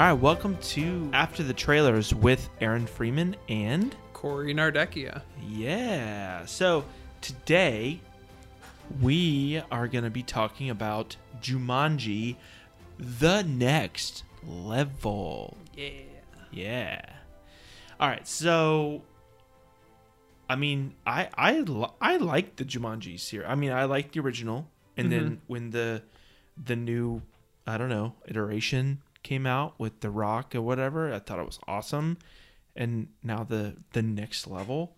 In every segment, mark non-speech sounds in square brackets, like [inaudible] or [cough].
All right, welcome to After the Trailers with Aaron Freeman and Corey Nardecchia. yeah. So today we are going to be talking about Jumanji: The Next Level. Yeah. Yeah. All right. So, I mean, I I li- I like the Jumanji series. I mean, I like the original, and then mm-hmm. when the the new I don't know iteration came out with The Rock or whatever, I thought it was awesome. And now the the next level,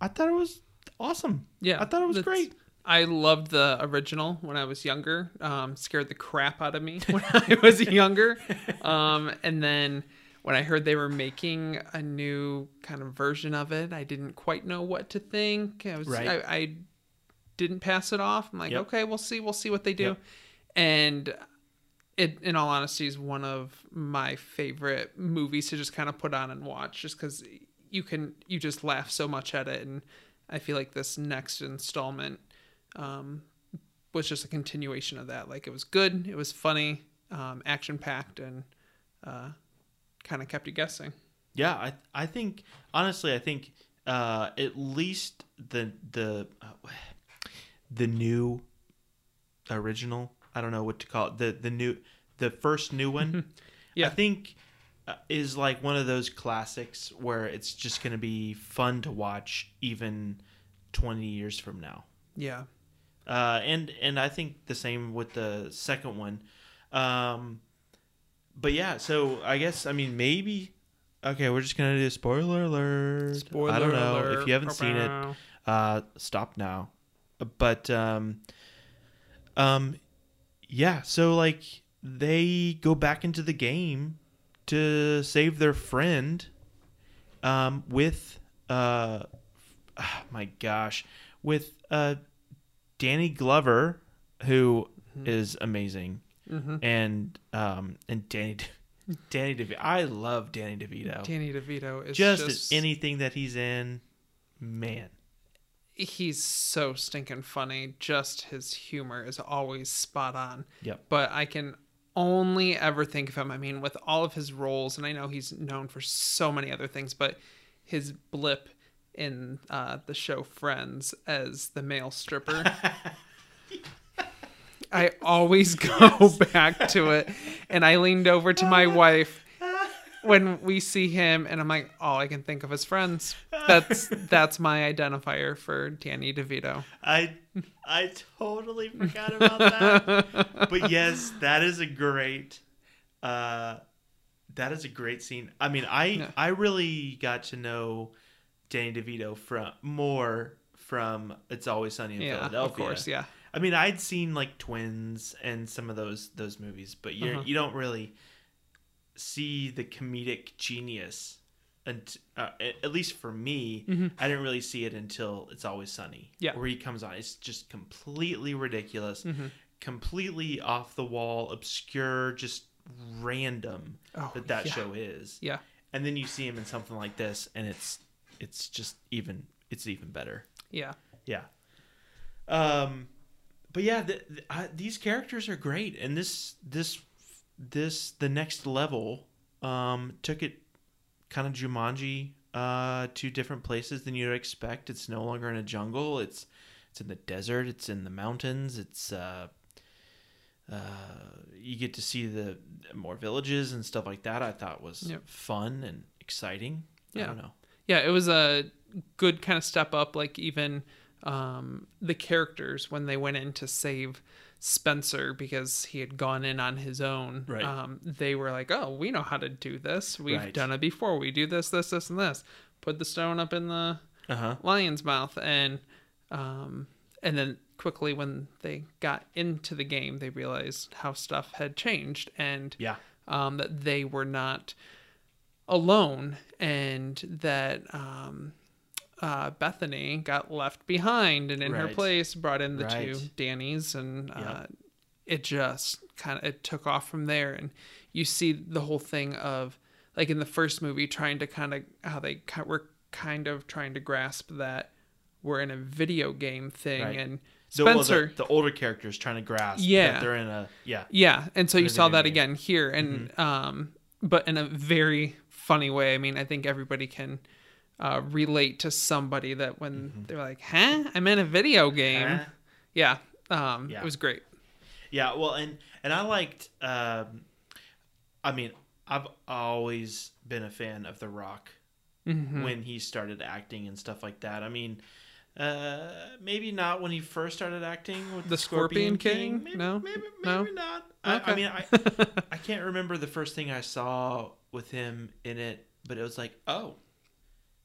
I thought it was awesome. Yeah. I thought it was great. I loved the original when I was younger. Um, scared the crap out of me [laughs] when I was younger. Um, and then when I heard they were making a new kind of version of it, I didn't quite know what to think. I was Right. I, I didn't pass it off. I'm like, Yep. okay, we'll see, we'll see what they do. Yep. And it, in all honesty, is one of my favorite movies to just kind of put on and watch, just because you can you just laugh so much at it, and I feel like this next installment um, was just a continuation of that. Like it was good, it was funny, um, action packed, and uh, kind of kept you guessing. Yeah, I I think honestly, I think uh, at least the the uh, the new original. I don't know what to call it. The the new the first new one. Yeah. I think uh, is like one of those classics where it's just going to be fun to watch even twenty years from now. Yeah, Uh, and and I think the same with the second one. Um, but yeah, so I guess I mean maybe. Okay, we're just gonna do a spoiler alert. spoiler. I don't know alert. if you haven't seen it. Uh, stop now. But um, um, yeah. So like they go back into the game to save their friend. Um, with uh, ah, my gosh, with uh, Danny Glover, who is amazing, Mm-hmm. and um, and Danny. [laughs] Danny DeVito. I love Danny DeVito. Danny DeVito is just, just, anything that he's in, man. He's so stinking funny. Just his humor is always spot on. Yep. But I can only ever think of him. I mean, with all of his roles, and I know he's known for so many other things, but his blip in uh, the show Friends as the male stripper. [laughs] I always go [laughs] back to it. And I leaned over to my wife when we see him and I'm like, all I can think of is friends. That's [laughs] that's my identifier for Danny DeVito. I I totally forgot about that. but yes, that is a great uh that is a great scene. I mean, I Yeah. I really got to know Danny DeVito from more from It's Always Sunny in Yeah, Philadelphia. of course, yeah. I mean, I'd seen like Twins and some of those those movies, but you Uh-huh. you don't really see the comedic genius, and uh, at least for me, I didn't really see it until It's Always Sunny. Mm-hmm. Yeah. where he comes on, it's just completely ridiculous, Mm-hmm. completely off the wall, obscure, just random Oh, that that yeah. show is. Yeah. And then you see him in something like this, and it's it's just even it's even better. Yeah. Yeah. Um, but yeah, the, the, uh, these characters are great, and this this this the next level um took it kind of Jumanji uh to different places than you'd expect. It's no longer in a jungle. It's it's in the desert. It's in the mountains. It's uh uh you get to see the more villages and stuff like that. I thought was Yep. fun and exciting. I Yeah. don't know. Yeah, it was a good kind of step up. Like even um, the characters when they went in to save Spencer because he had gone in on his own. Right. Um, they were like, "Oh, we know how to do this. We've Right. done it before. We do this, this, this, and this. Put the stone up in the Uh huh. lion's mouth." And um, and then quickly when they got into the game, they realized how stuff had changed and Yeah. um, that they were not alone and that um, uh, Bethany got left behind and in her place brought in the two Right. Dannies and uh, it just kind of it took off from there and you see the whole thing of like in the first movie trying to kind of how they were kind of trying to grasp that we're in a video game thing Right. and The, well, the- Spencer the, older characters trying to grasp Yeah. that they're in a yeah yeah, and so you saw that game. again here, and Mm-hmm. um, but in a very funny way. I mean, I think everybody can uh, relate to somebody that when they're like, "Huh, I'm in a video game." Mm-hmm. Huh? Yeah, um, Yeah. it was great. Yeah, well, and and I liked. Um, I mean, I've always been a fan of The Rock Mm-hmm. when he started acting and stuff like that. I mean, uh, maybe not when he first started acting with The Scorpion King? Maybe, No? maybe, No? maybe not. I, I mean, I [laughs] I can't remember the first thing I saw with him in it, but it was like, oh,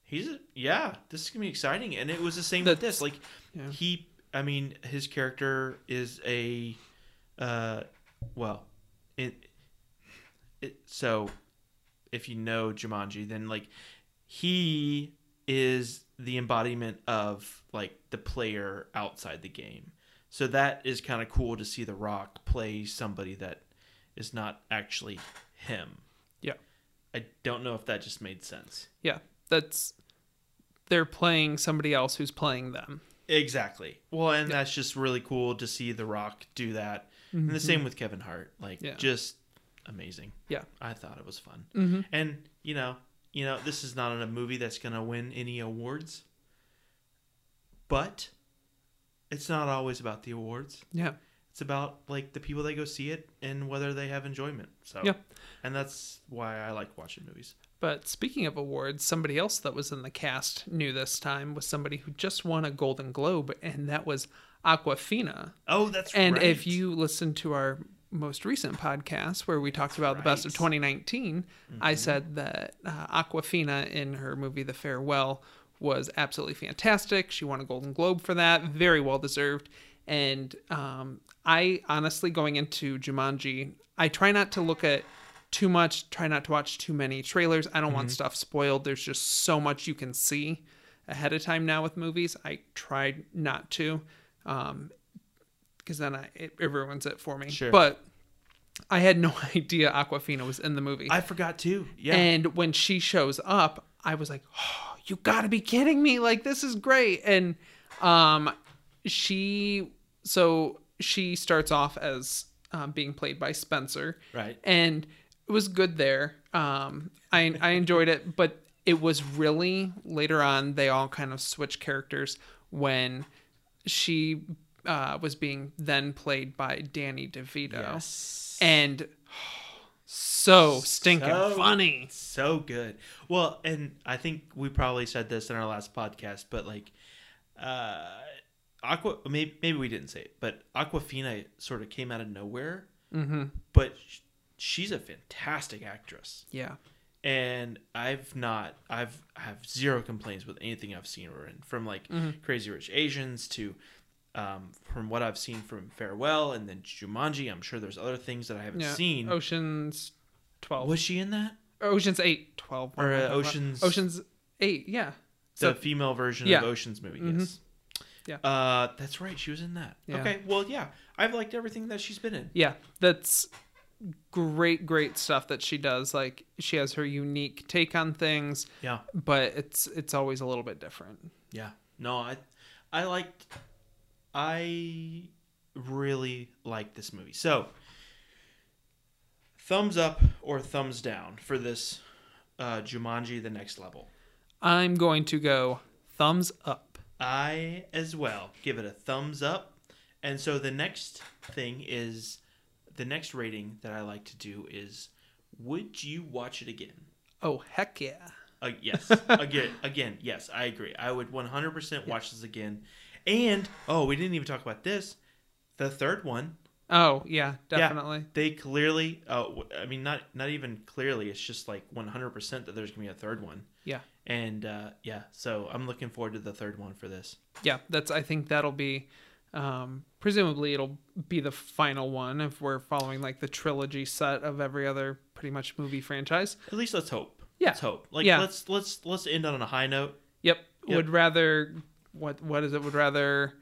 he's a, yeah, this is gonna be exciting, and it was the same with this. Like yeah. he, I mean, his character is a, uh, well, it, it so if you know Jumanji, then like he is the embodiment of like the player outside the game. So that is kind of cool to see The Rock play somebody that is not actually him. Yeah. I don't know if that just made sense. Yeah, that's they're playing somebody else who's playing them. Exactly. Well, and that's just really cool to see The Rock do that. And the same with Kevin Hart. Like Yeah. just amazing. Yeah. I thought it was fun. Mm-hmm. And you know, you know, this is not a movie that's going to win any awards. But it's not always about the awards. Yeah, It's about like the people that go see it and whether they have enjoyment. So Yeah. And that's why I like watching movies. But speaking of awards, somebody else that was in the cast new this time was somebody who just won a Golden Globe, and that was Awkwafina. Oh, that's And right. if you listen to our most recent podcast where we talked about the best of Right. 2019, I said that uh, Awkwafina in her movie The Farewell was absolutely fantastic. She won a Golden Globe for that, very well deserved. And um, I honestly, going into Jumanji, I try not to look at too much, try not to watch too many trailers. I don't want stuff spoiled. There's just so much you can see ahead of time now with movies. I try not to. Um, because then I, it, it ruins it for me. Sure. But I had no [laughs] idea Awkwafina was in the movie. I forgot too. Yeah. And when she shows up, I was like, oh, "You got to be kidding me! Like this is great!" And um, she so she starts off as um, being played by Spencer, right. and it was good there. Um, I I enjoyed it, but it was really later on they all kind of switch characters when she uh, was being then played by Danny DeVito, Yes. and so stinking So- funny. so good. Well, and I think we probably said this in our last podcast, but like, uh, Aqua, maybe, maybe we didn't say it, but Awkwafina sort of came out of nowhere, Mm-hmm. but sh- she's a fantastic actress. Yeah, And I've not, I've I have zero complaints with anything I've seen her in, from like Mm-hmm. Crazy Rich Asians to, um, from what I've seen from Farewell and then Jumanji. I'm sure there's other things that I haven't yeah. seen. Ocean's twelve. Was she in that? Ocean's eight, 12. Or, uh. Ocean's- Ocean's eight. Yeah. the So female version yeah. of Ocean's movie. Mhm. Yes. Yeah. Uh, that's right. She was in that. Yeah. Okay. Well, yeah. I've liked everything that she's been in. yeah, that's great, great stuff that she does. Like she has her unique take on things, Yeah. but it's it's always a little bit different. Yeah. No, I, I liked. I really like this movie. So, thumbs up or thumbs down for this uh, Jumanji: The Next Level. I'm going to go thumbs up. I as well give it a thumbs up. And so the next thing is the next rating that I like to do is would you watch it again? Oh heck yeah! Uh, yes. [laughs] again, again, yes, I agree. I would 100% watch this again. And oh, we didn't even talk about this. The third one, Oh yeah, Yeah. definitely. they clearly uh, I mean not not even clearly, it's just like 100% that there's going to be a third one. Yeah, And uh, yeah, so I'm looking forward to the third one for this. yeah. That's I think that'll be. Um, presumably it'll be the final one if we're following like the trilogy set of every other pretty much movie franchise. At least let's hope. Yeah. Let's hope. Like Yeah. let's let's let's end on a high note. Yep. Yep. Would rather what what is it? Would rather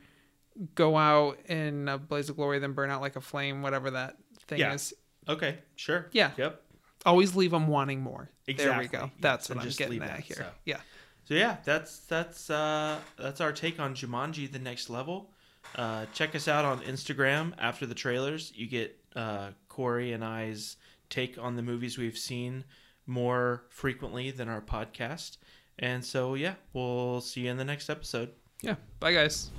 go out in a blaze of glory than burn out like a flame, whatever that thing Yeah. is. Okay, sure. Yeah. Yep. Always leave them wanting more. There we go. That's what I'm getting at here. so. Yeah. So yeah, that's that's uh that's our take on Jumanji: The Next Level. Uh, check us out on Instagram after the trailers. You get uh, Corey and I's take on the movies we've seen more frequently than our podcast. And so, yeah, we'll see you in the next episode. Yeah. Bye, guys.